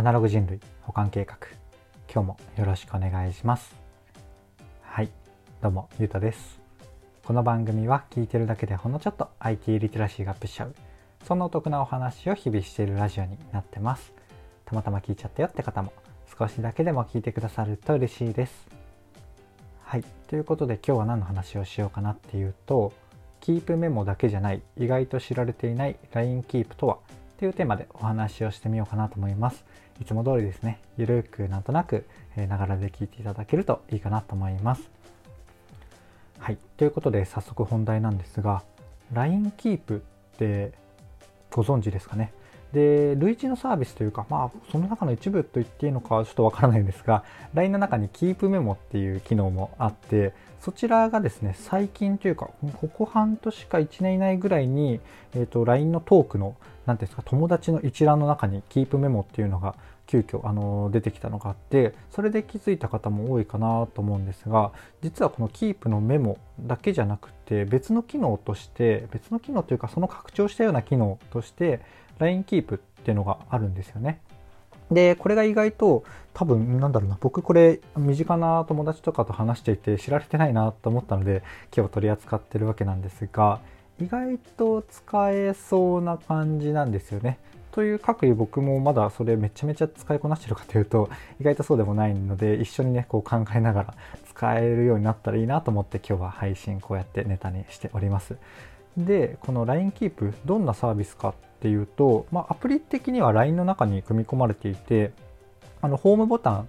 アナログ人類保管計画。今日もよろしくお願いします。はい。どうもゆうたです。この番組は聞いてるだけでほんのちょっと IT リテラシーがアップしちゃうそんなお得なお話を日々しているラジオになってます。たまたま聞いちゃったよって方も少しだけでも聞いてくださると嬉しいです。はい。ということで今日は何の話をしようかなっていうとキープメモだけじゃない意外と知られていない LINE キープとはというテーマでお話をしてみようかなと思います。いつも通りですね、ゆるくなんとなくえながらで聞いていただけるといいかなと思います。はい、ということで早速本題なんですが、LINE キープってご存知ですかね？で、類似のサービスというか、まあ、その中の一部と言っていいのかちょっとわからないんですが、LINE の中に Keep メモっていう機能もあって、そちらがですね、最近というか、ここ半年か1年以内ぐらいに、えっ、ー、と、LINE のトークの、何ていうんですか、友達の一覧の中に Keep メモっていうのが急遽あの出てきたのがあってそれで気づいた方も多いかなと思うんですが実はこの Keep のメモだけじゃなくて別の機能として別の機能というかその拡張したような機能として LINE Keep っていうのがあるんですよね。で、これが意外と多分なんだろうな、僕これ身近な友達とかと話していて知られてないなと思ったので今日取り扱ってるわけなんですが、意外と使えそうな感じなんですよね。という各位僕もまだそれめちゃめちゃ使いこなしてるかというと意外とそうでもないので一緒にねこう考えながら使えるようになったらいいなと思って今日は配信こうやってネタにしております。でこの LINE キープどんなサービスかっていうと、まあ、アプリ的には LINE の中に組み込まれていてあのホームボタン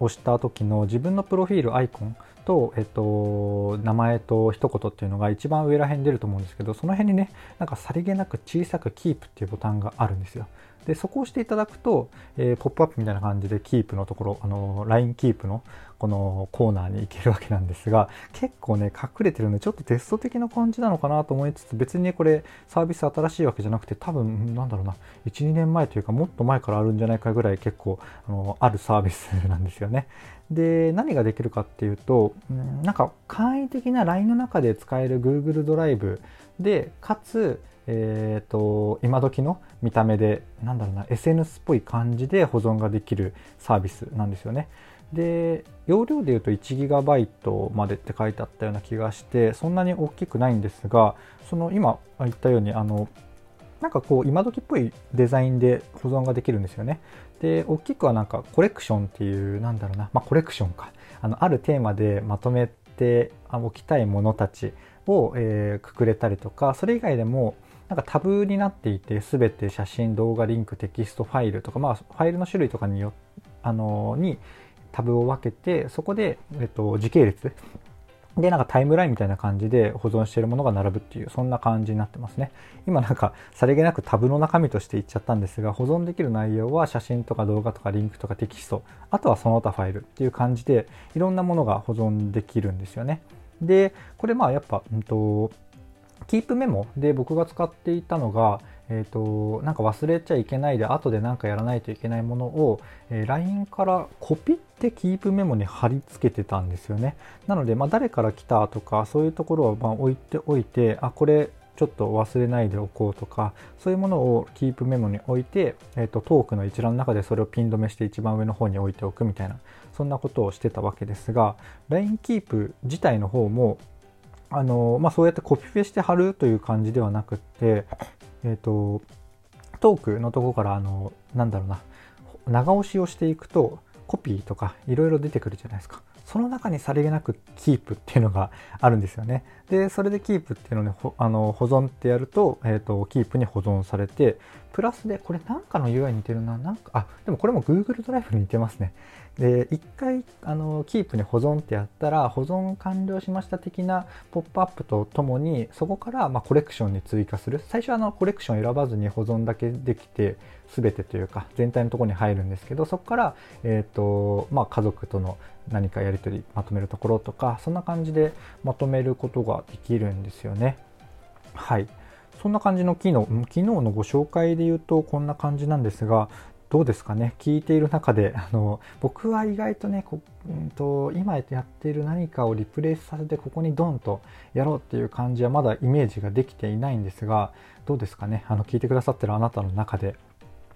を押した時の自分のプロフィールアイコンと、えっと、名前と一言っていうのが一番上ら辺に出ると思うんですけどその辺にねなんかさりげなく小さくキープっていうボタンがあるんですよ。でそこを押していただくと、えー、ポップアップみたいな感じでキープのところあの LINE キープのこのコーナーに行けるわけなんですが結構ね隠れてるんでちょっとテスト的な感じなのかなと思いつつ別にねこれサービス新しいわけじゃなくて多分なんだろうな12年前というかもっと前からあるんじゃないかぐらい結構あのあるサービスなんですよね。で何ができるかっていうとなんか簡易的な LINE の中で使える Google ドライブでかつえーと、今時の見た目でなんだろうな SNS っぽい感じで保存ができるサービスなんですよね。で容量でいうと 1GB までって書いてあったような気がしてそんなに大きくないんですがその今言ったようにあのなんかこう今時っぽいデザインで保存ができるんですよね。で大きくはなんかコレクションっていうなんだろうなまあコレクションかあのあるテーマでまとめておきたいものたちを、えー、くくれたりとかそれ以外でもなんかタブになっていて全て写真動画リンクテキストファイルとかまあファイルの種類とかによあのにタブを分けてそこで、えっと、時系列。でなんかタイムラインみたいな感じで保存しているものが並ぶっていうそんな感じになってますね。今なんかさりげなくタブの中身として言っちゃったんですが保存できる内容は写真とか動画とかリンクとかテキスト。あとはその他ファイルっていう感じでいろんなものが保存できるんですよね。でこれまあやっぱ、うんと、キープメモで僕が使っていたのがえーと、なんか忘れちゃいけないで後で何かやらないといけないものを、えー、LINE からコピってキープメモに貼り付けてたんですよね。なので、まあ、誰から来たとかそういうところをま置いておいてあこれちょっと忘れないでおこうとかそういうものをキープメモに置いて、えーと、トークの一覧の中でそれをピン止めして一番上の方に置いておくみたいなそんなことをしてたわけですが LINE キープ自体の方もあのまあ、そうやってコピペして貼るという感じではなくってえっ、ー、と、トークのとこから、あの、なんだろうな、長押しをしていくと、コピーとかいろいろ出てくるじゃないですか。その中にさりげなくキープっていうのがあるんですよね。で、それでキープっていうのね、あの保存ってやると、えっ、ー、と、キープに保存されて、プラスで、これなんかの UI に似てるな、なんか、あ、でもこれも Google ドライブに似てますね。で、一回、あの、キープに保存ってやったら、保存完了しました的なポップアップとともに、そこから、まコレクションに追加する。最初はあの、コレクション選ばずに保存だけできて、全てというか、全体のところに入るんですけど、そこから、えっ、ー、と、まあ、家族との何かやり取りまとめるところとか、そんな感じでまとめることができるんですよね。はい。そんな感じの機能、昨日のご紹介で言うとこんな感じなんですが、どうですかね？聞いている中であの僕は意外とねこ、うんと、今やっている何かをリプレイスさせてここにドンとやろうっていう感じはまだイメージができていないんですがどうですかね？あの聞いてくださってるあなたの中で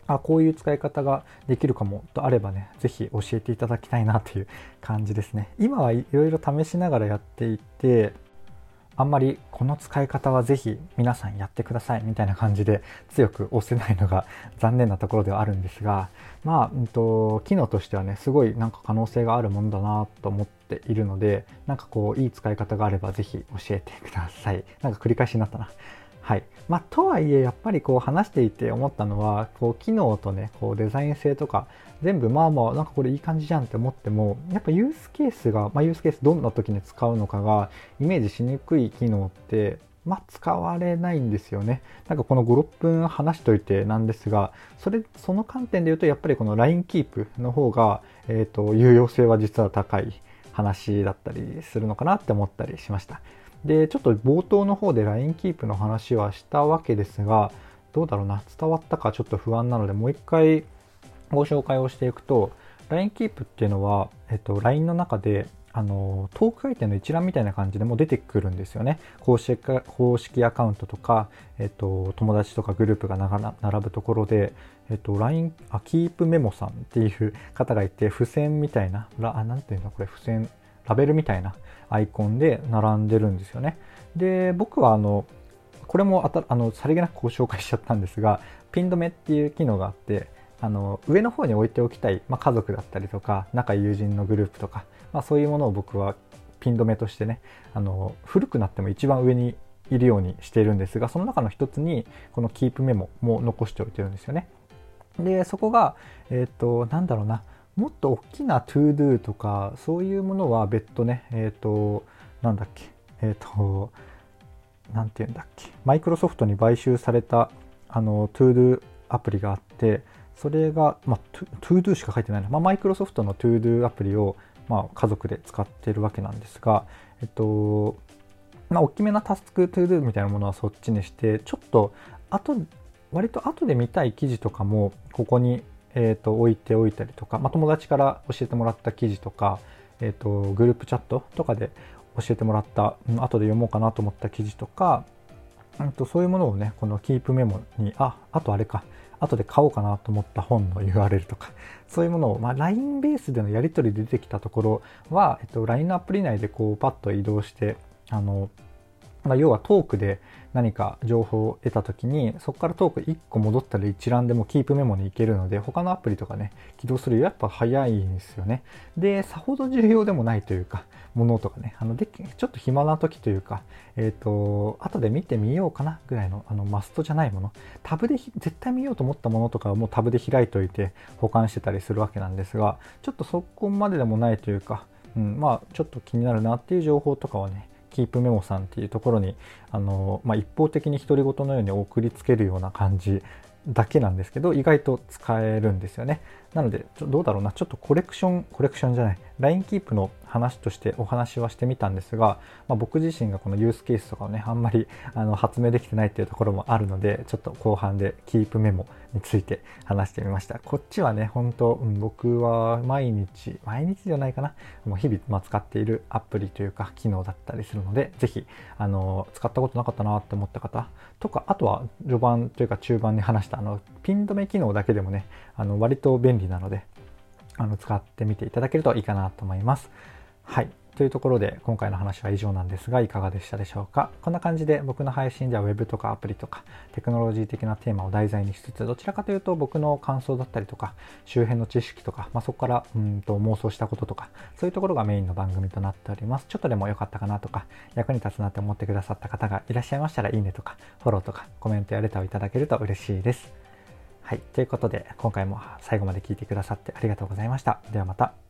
あこういう使い方ができるかもとあればね是非教えていただきたいなという感じですね。今はいろいろ試しながらやっていてあんまりこの使い方はぜひ皆さんやってくださいみたいな感じで強く押せないのが 残念なところではあるんですがまあ、うんと、機能としてはねすごいなんか可能性があるものだなと思っているのでなんかこういい使い方があればぜひ教えてください。なんか繰り返しになったな。はい。まあ、とはいえ、やっぱりこう話していて思ったのは、こう機能とね、こうデザイン性とか、全部まあまあ、なんかこれいい感じじゃんって思っても、やっぱユースケースが、まあユースケースどんな時に使うのかが、イメージしにくい機能って、まあ、使われないんですよね。なんかこの5、6分話しといてなんですが、それ、その観点で言うと、やっぱりこの LINE キープの方が、えっ、ー、と、有用性は実は高い話だったりするのかなって思ったりしました。で、ちょっと冒頭の方で LINE キープの話はしたわけですが、どうだろうな、伝わったかちょっと不安なので、もう一回ご紹介をしていくと、LINE キープっていうのは、えっと、LINE の中で、あの、トーク回転の一覧みたいな感じでも出てくるんですよね。公式公式アカウントとか、えっと、友達とかグループが並ぶところで、えっと、LINE、あ、キープメモさんっていう方がいて、付箋みたいな、あ、なんていうのこれ、付箋、ラベルみたいなアイコンで並んでるんですよね。で、僕はあの、これもあたあのさりげなくご紹介しちゃったんですが、ピン止めっていう機能があって、あの上の方に置いておきたい、まあ、家族だったりとか仲友人のグループとか、まあ、そういうものを僕はピン止めとしてねあの古くなっても一番上にいるようにしているんですがその中の一つにこのキープメモも残しておいてるんですよね。でそこがえっ、ー、となんだろうなもっと大きな ToDo とかそういうものは別途ねえっ、ー、となんだっけえっ、ー、と何て言うんだっけマイクロソフトに買収されたあの ToDo アプリがあってそれが、まあ、ToDo しか書いてないな、まあ、マイクロソフトの ToDo アプリを、まあ、家族で使ってるわけなんですが、えっと、まあ、大きめなタスク ToDo みたいなものはそっちにして、ちょっと、あと、割と後で見たい記事とかも、ここにえーと、置いておいたりとか、まあ、友達から教えてもらった記事とか、えーと、グループチャットとかで教えてもらった、後で読もうかなと思った記事とか、うんと、そういうものをねこのキープメモにああとあれか後で買おうかなと思った本の URL とかそういうものを、まあ、LINE ベースでのやり取りで出てきたところは、えっと、LINE のアプリ内でこうパッと移動してあの、まあ、要はトークで何か情報を得た時にそこからトーク1個戻ったら一覧でもキープメモに行けるので他のアプリとかね起動するよりやっぱ早いんですよね。でさほど重要でもないというかものとかねあのでちょっと暇な時というかえっ、ー、と後で見てみようかなぐらいのあのマストじゃないもの。タブで絶対見ようと思ったものとかはもうタブで開いといて保管してたりするわけなんですがちょっとそこまででもないというかうん、まあちょっと気になるなっていう情報とかはねキープメモさんっていうところにあの、まあ、一方的に独り言のように送りつけるような感じだけなんですけど意外と使えるんですよね。なのでどうだろうな。ちょっとコレクションコレクションじゃない。LINE キープの話としてお話はしてみたんですが、まあ、僕自身がこのユースケースとかをねあんまりあの発明できてないっていうところもあるのでちょっと後半でキープメモについて話してみました。こっちはね本当、うん、僕は毎日毎日じゃないかな。もう日々、まあ、使っているアプリというか機能だったりするので是非あの使ったことなかったなって思った方とかあとは序盤というか中盤に話したあのピン止め機能だけでもねあの割と便利なのであの使ってみていただけるといいかなと思います。はい。というところで今回の話は以上なんですがいかがでしたでしょうか？こんな感じで僕の配信では Web とかアプリとかテクノロジー的なテーマを題材にしつつどちらかというと僕の感想だったりとか周辺の知識とか、まあ、そこからうんと妄想したこととかそういうところがメインの番組となっておりますちょっとでも良かったかなとか役に立つなって思ってくださった方がいらっしゃいましたらいいねとかフォローとかコメントやレターをいただけると嬉しいですはい。ということで、今回も最後まで聞いてくださってありがとうございました。ではまた。